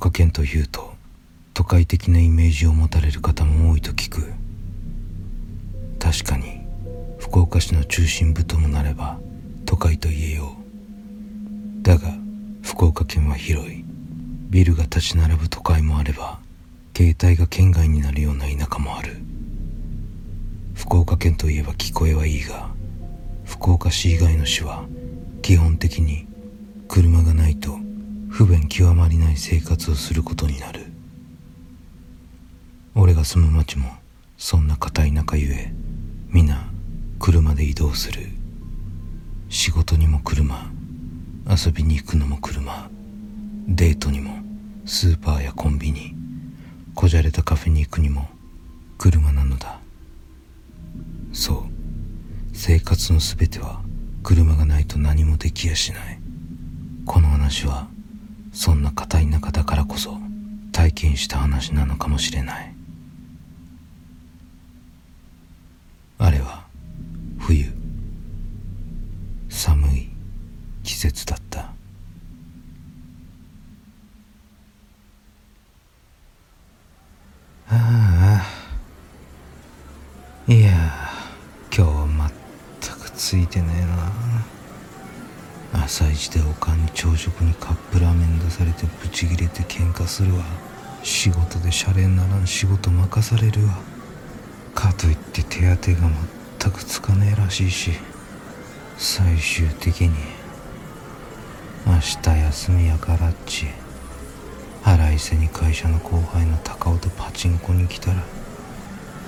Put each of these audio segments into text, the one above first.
岡県というと都会的なイメージを持たれる方も多いと聞く。確かに福岡市の中心部ともなれば都会と言えよう。だが福岡県は広い。ビルが立ち並ぶ都会もあれば携帯が県外になるような田舎もある。福岡県といえば聞こえはいいが福岡市以外の市は基本的に車がないと不便極まりない生活をすることになる。俺が住む町もそんな片田舎ゆえ皆車で移動する。仕事にも車遊びに行くのも車デートにもスーパーやコンビニこじゃれたカフェに行くにも車なのだ。そう。生活の全ては車がないと何もできやしない。この話はそんな片田舎だからこそ体験した話なのかもしれない。あれは冬。寒い季節だった。ああ。いや今日全くついてねえな。朝一でおかんに朝食にカップラーメン出されてブチギレて喧嘩するわ。仕事でシャレにならん仕事任されるわ。かといって手当が全くつかねえらしいし。最終的に明日休みやからっち。腹いせに会社の後輩の高尾とパチンコに来たら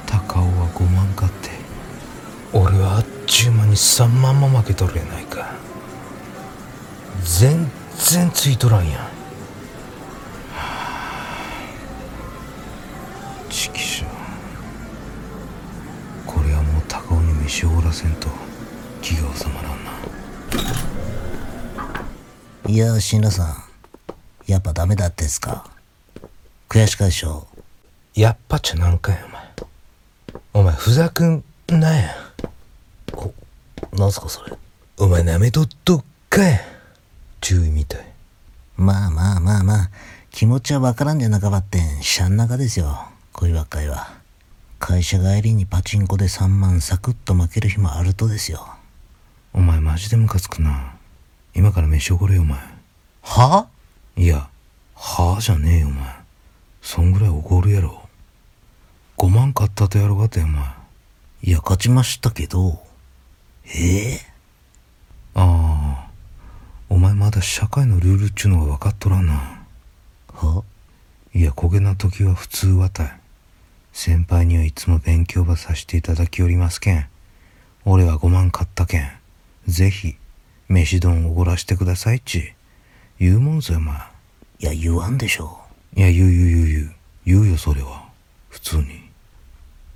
高尾は5万買って。俺はあっちゅう間に3万も負けとるやないか。全然ついとらんやん。チキショこれはもう高尾に飯をおらせんと気が収まらんな。いや新郎さん。やっぱダメだってっすか？悔しかでしょ？やっぱちゃなんかやお前。お前ふざくんなんや。おなんすかそれ？お前なめとっとっかや注意みたい。まあまあまあまあ気持ちはわからんじゃなかばってん。しゃん中ですよ。恋ばっかりは。会社帰りにパチンコで3万サクッと負ける日もあるとですよ。お前マジでムカつくな。今から飯おごれよお前。は？いやはあじゃねえよお前。そんぐらいおごるやろ。5万買ったとやろがてお前。いや勝ちましたけど。ええああお前まだ社会のルールっちゅうのが分かっとらんな。は？いや焦げな時は普通はたい。先輩にはいつも勉強ばさせていただきおりますけん。俺は5万買ったけん。ぜひ飯丼おごらしてくださいっち。言うもんぞお前。いや言わんでしょいや言う言う言う言う。言うよそれは。普通に。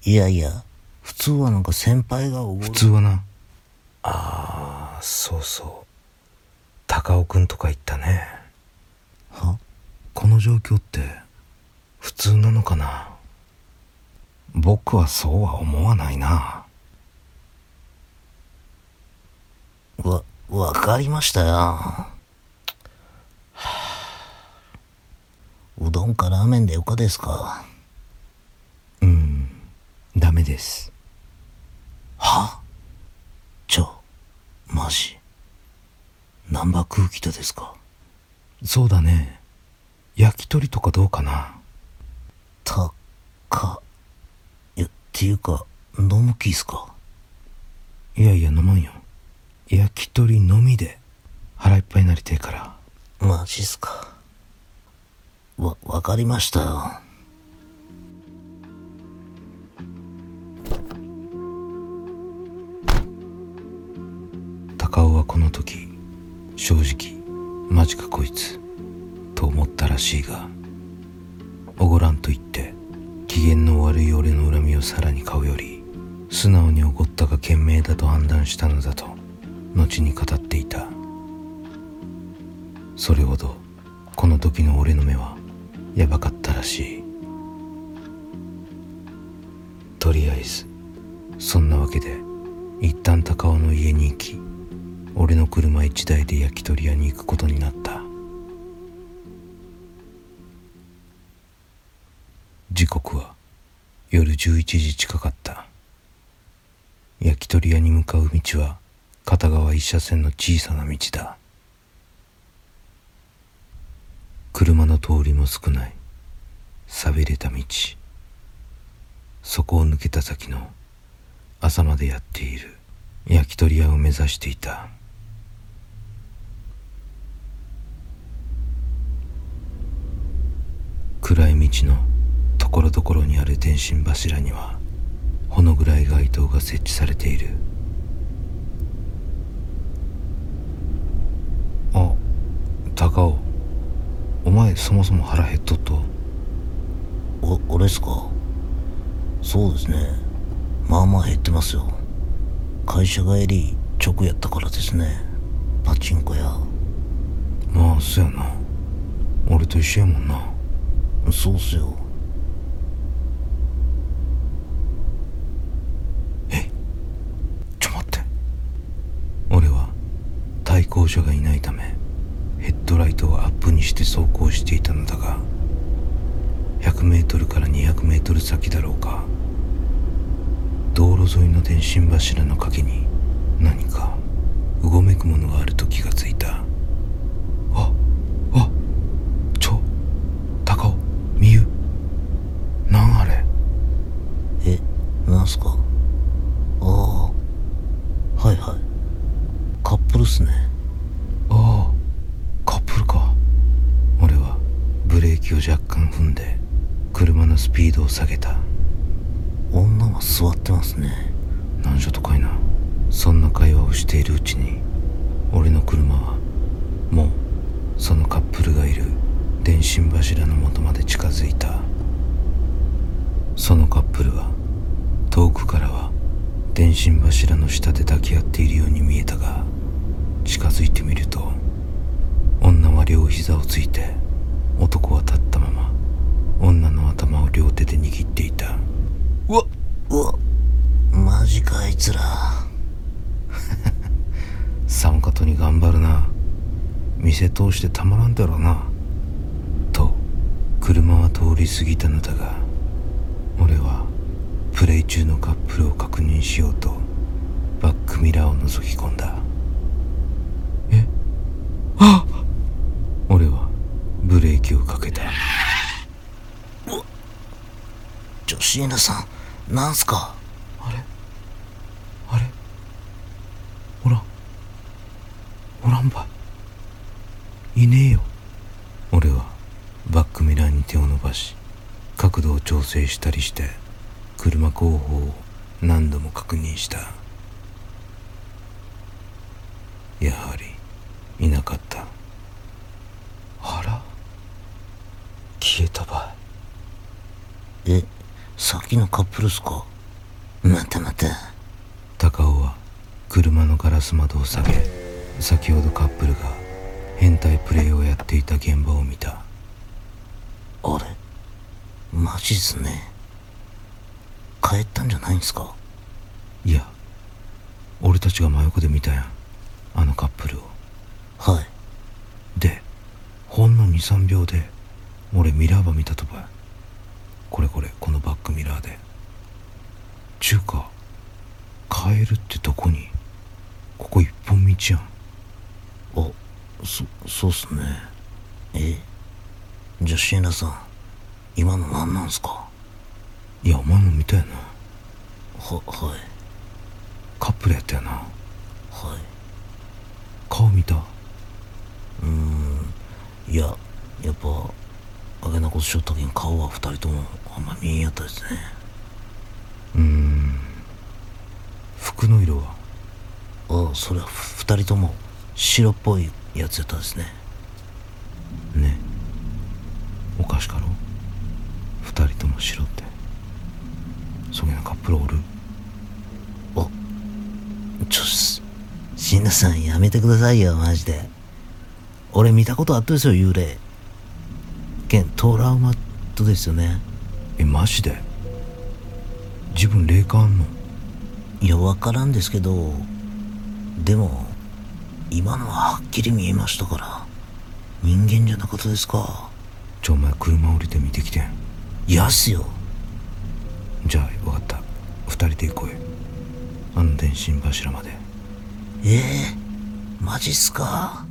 いやいや普通はなんか先輩がおごる。普通はな。ああそうそう高尾くんとか言ったね。は？この状況って普通なのかな？僕はそうは思わないな。わわかりましたよ。うどんかラーメンでよかですか？うん。ダメです。は？ちょマジ？ナンバー空気とですか？そうだね。焼き鳥とかどうかな？たかいやっていうか飲む気っすか？いやいや飲まんよ。焼き鳥のみで腹いっぱいになりてえから。マジっすか。わわかりました。よ高尾はこの時正直マジかこいつと思ったらしいがおごらんと言って機嫌の悪い俺の恨みをさらに買うより素直におごったが賢明だと判断したのだと後に語っていた。それほどこの時の俺の目はやばかったらしい。とりあえずそんなわけで一旦高尾の家に行き俺の車1台で焼き鳥屋に行くことになった。時刻は夜11時近かった。焼き鳥屋に向かう道は片側一車線の小さな道だ。車の通りも少ない。寂れた道。そこを抜けた先の朝までやっている焼き鳥屋を目指していた。暗い道のところどころにある電信柱にはほの暗い街灯が設置されている。あ高尾。お前そもそも腹減っとっと。お俺っすか？そうですね。まあまあ減ってますよ。会社帰り直やったからですね。パチンコ屋。まあそやな。俺と一緒やもんなそうっすよ。え？ちょ待って。俺は対向車がいないためヘッドライトをアップにして走行していたのだが100メートルから200メートル先だろうか。道路沿いの電信柱の陰に何かうごめくものがあると気がついたああちょ高尾みゆなんあれえなんすかああはいはいカップルっすねああカップルか俺はブレーキを若干踏んで車のスピードを下げた女は座ってますねなんじゃとかいなそんな会話をしているうちに俺の車はもうそのカップルがいる電信柱の元まで近づいた。そのカップルは遠くからは電信柱の下で抱き合っているように見えたが近づいてみると女は両膝をついて男は立ったまま女の頭を両手で握っていた。うわうわマジかあいつら。寒かとに頑張るな。店通してたまらんだろうな。と車は通り過ぎたのだが俺はプレイ中のカップルを確認しようとバックミラーを覗き込んだ。え？あ俺はブレーキをかけた。女子エナさんなんすか？あれ？あれ？おらん。おらんば。いいねえよ俺はバックミラーに手を伸ばし角度を調整したりして車後方を何度も確認した。やはりいなかった。あら。消えたばい。えさっきのカップルっすか？またまた高尾は車のガラス窓を下げ先ほどカップルが変態プレイをやっていた現場を見た。あれ？マジっすね。帰ったんじゃないんすか？いや俺たちが真横で見たやん。あのカップルを。はい。でほんの23秒で俺ミラーバ見たとばいこれこれこのバックミラーで。ちゅうか帰るってどこに？ここ一本道やん。あそそうっすね。え女子エナさん今の何なんすか？いやお前も見たやな。ははい。カップルやったよな。はい。顔見た？うーん。いややっぱあげなことしよったけん顔は二人ともあんま見えんやったですね。うーん。服の色は？あそれは二人とも白っぽいやつやったですね。ね。おかしかろ白って。そげなカップルおる？あちょし椎名さんやめてくださいよマジで。俺見たことあったですよ幽霊。けんトラウマとですよね。えマジで？自分霊感あんの？いや分からんですけどでも今のははっきり見えましたから。人間じゃなかったですか。じゃあお前車降りて見てきてんいやっすよ。じゃあ分かった。二人で行こうよ。あの電信柱まで。ええマジっすか？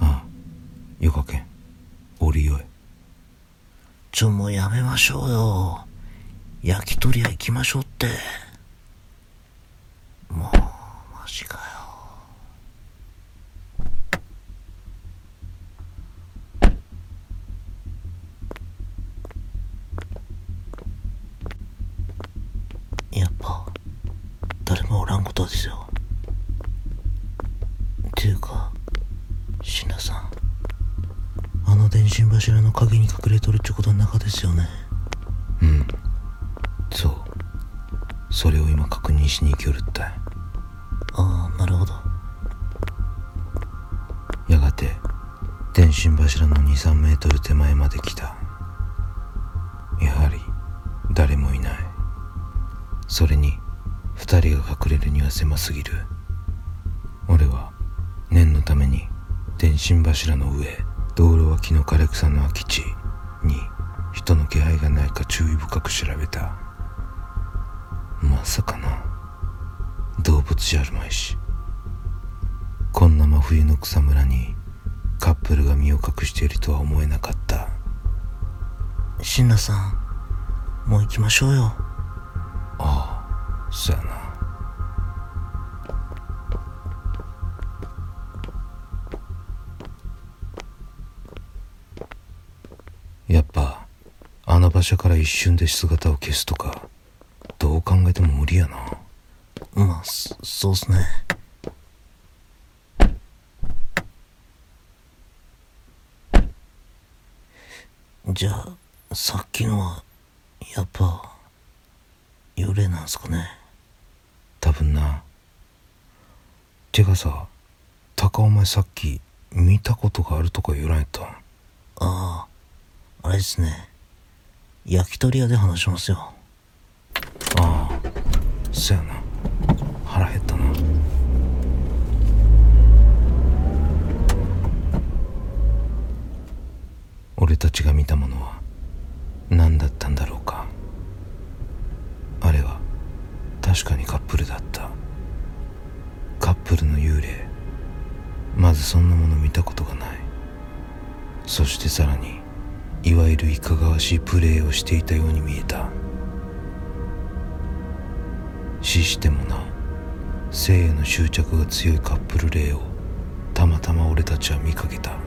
ああよかけん。降りよえちょ、もうやめましょうよ。焼き鳥屋行きましょうって。もう、マジかよ。やっぱ、誰もおらんことですよ。っていうか、シナさん。あの電信柱の陰に隠れとるってことの中ですよね。うん。そう。それを今確認しに行きよるったい。ああ、なるほど。やがて電信柱の23メートル手前まで来た。やはり誰もいない。それに二人が隠れるには狭すぎる。俺は念のために電信柱の上道路脇の枯れ草の空き地に人の気配がないか注意深く調べた。まさかな動物じゃあるまいし。こんな真冬の草むらに。カップルが身を隠しているとは思えなかった。シンナさん、もう行きましょうよ。ああそやなあの場所から一瞬で姿を消すとかどう考えても無理やなまあ、そそうっすね。じゃあ、さっきのは、やっぱ、幽霊なんすかね。多分なてかさ高お前さっき見たことがあるとか言わんやったああ、あれですね。焼き鳥屋で話しますよ。ああそやな。腹減ったな。俺たちが見たものは何だったんだろうか。あれは確かにカップルだった。カップルの幽霊。まずそんなもの見たことがない。そしてさらにいわゆるいかがわしいプレーをしていたように見えた。死してもな性への執着が強いカップル霊をたまたま俺たちは見かけた。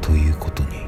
ということに